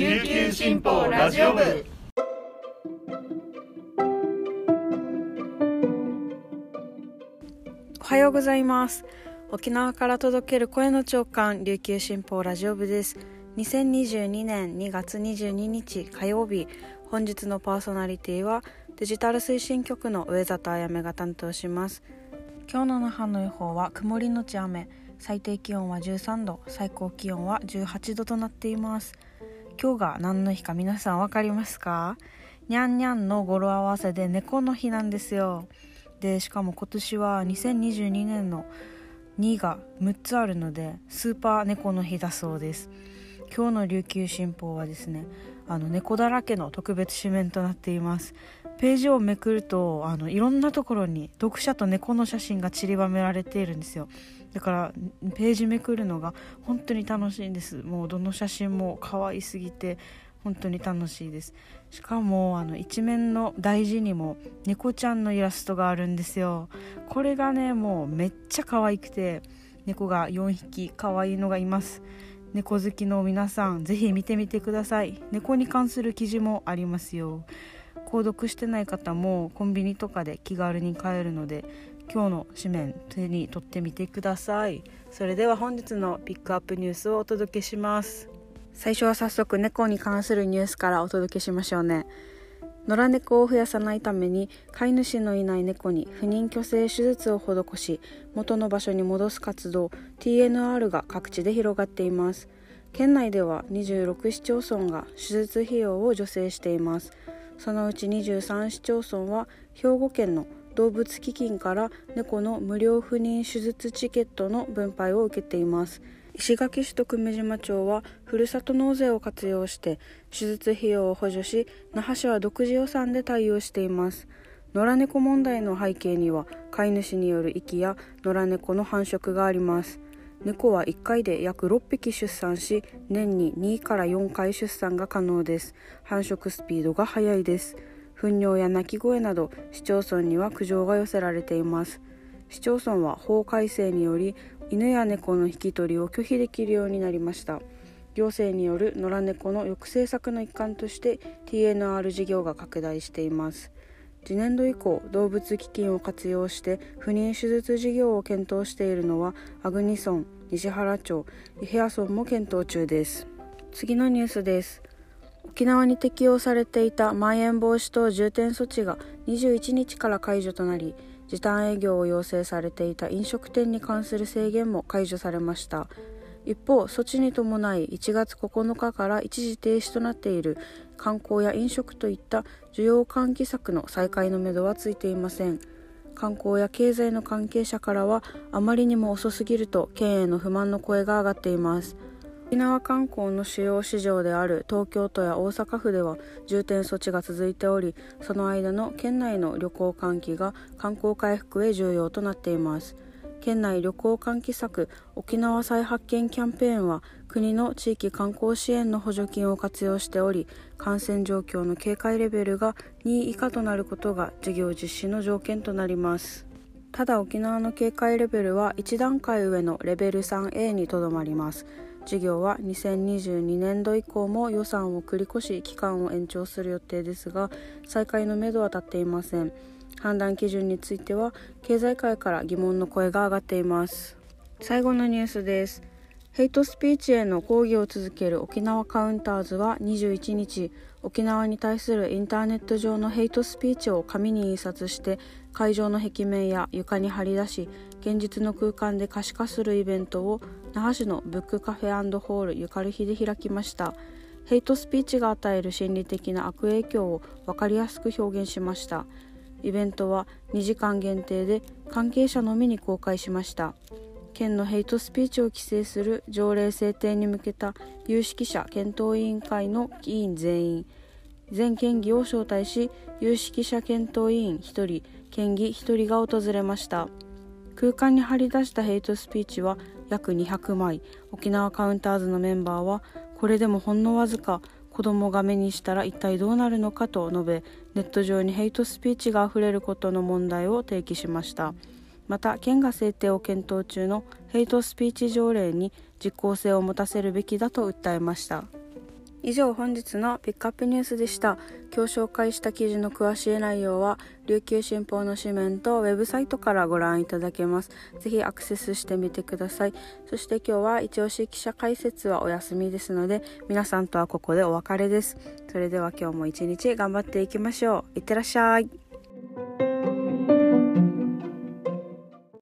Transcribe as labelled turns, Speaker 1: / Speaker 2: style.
Speaker 1: 琉球新報ラジオ部。
Speaker 2: おはようございます。沖縄から届ける声の長官琉球新報ラジオ部です。2022年2月22日火曜日本日のパーソナリティはデジタル推進局の上里あやめが担当します。今日の那覇の予報は曇りのち雨。最低気温は13度最高気温は18度となっています今日が何の日か皆さんわかりますか？にゃんにゃんの語呂合わせで猫の日なんですよ。でしかも今年は2022年の2が6つあるのでスーパー猫の日だそうです。今日の琉球新報はですねあの猫だらけの特別紙面となっています。ページをめくるとあのいろんなところに読者と猫の写真が散りばめられているんですよ。だからページめくるのが本当に楽しいんです。もうどの写真も可愛すぎて本当に楽しいです。しかもあの一面の大事にも猫ちゃんのイラストがあるんですよ。これがねもうめっちゃ可愛くて猫が4匹可愛いのがいます。猫好きの皆さんぜひ見てみてください。猫に関する記事もありますよ。購読してない方もコンビニとかで気軽に買えるので今日の紙面手に取ってみてください。それでは本日のピックアップニュースをお届けします。最初は早速猫に関するニュースからお届けしましょうね。野良猫を増やさないために飼い主のいない猫に不妊去勢手術を施し元の場所に戻す活動 TNR が各地で広がっています。県内では26市町村が手術費用を助成しています。そのうち23市町村は兵庫県の動物基金から猫の無料不妊手術チケットの分配を受けています。石垣市と久米島町はふるさと納税を活用して手術費用を補助し那覇市は独自予算で対応しています。野良猫問題の背景には飼い主による遺棄や野良猫の繁殖があります。猫は1回で約6匹出産し年に2から4回出産が可能です。繁殖スピードが速いです。糞尿や鳴き声など市町村には苦情が寄せられています。市町村は法改正により犬や猫の引き取りを拒否できるようになりました。行政による野良猫の抑制策の一環として TNR 事業が拡大しています。次年度以降動物基金を活用して不妊手術事業を検討しているのはアグニ村西原町伊平屋村も検討中です。次のニュースです。沖縄に適用されていたまん延防止等重点措置が21日から解除となり時短営業を要請されていた飲食店に関する制限も解除されました。一方措置に伴い1月9日から一時停止となっている観光や飲食といった需要喚起策の再開のめどはついていません。観光や経済の関係者からはあまりにも遅すぎると県への不満の声が上がっています。沖縄観光の主要市場である東京都や大阪府では重点措置が続いておりその間の県内の旅行喚起が観光回復へ重要となっています。県内旅行喚起策沖縄再発見キャンペーンは国の地域観光支援の補助金を活用しており感染状況の警戒レベルが2位以下となることが事業実施の条件となります。ただ沖縄の警戒レベルは1段階上のレベル 3A にとどまります。事業は2022年度以降も予算を繰り越し期間を延長する予定ですが再開のめどは立っていません。判断基準については経済界から疑問の声が上がっています。最後のニュースです。ヘイトスピーチへの抗議を続ける沖縄カウンターズは21日沖縄に対するインターネット上のヘイトスピーチを紙に印刷して会場の壁面や床に貼り出し現実の空間で可視化するイベントを那覇市のブックカフェホールゆかる日で開きました。ヘイトスピーチが与える心理的な悪影響を分かりやすく表現しました。イベントは2時間限定で関係者のみに公開しました。県のヘイトスピーチを規制する条例制定に向けた有識者検討委員会の委員全員。全県議を招待し有識者検討委員1人県議1人が訪れました。空間に張り出したヘイトスピーチは約200枚。沖縄カウンターズのメンバーはこれでもほんのわずか子供が目にしたら一体どうなるのかと述べネット上にヘイトスピーチがあふれることの問題を提起しました。また県が制定を検討中のヘイトスピーチ条例に実効性を持たせるべきだと訴えました。以上本日のピックアップニュースでした。今日紹介した記事の詳しい内容は琉球新報の紙面とウェブサイトからご覧いただけます。ぜひアクセスしてみてください。そして今日は一押し記者解説はお休みですので皆さんとはここでお別れです。それでは今日も一日頑張っていきましょう。いってらっしゃい。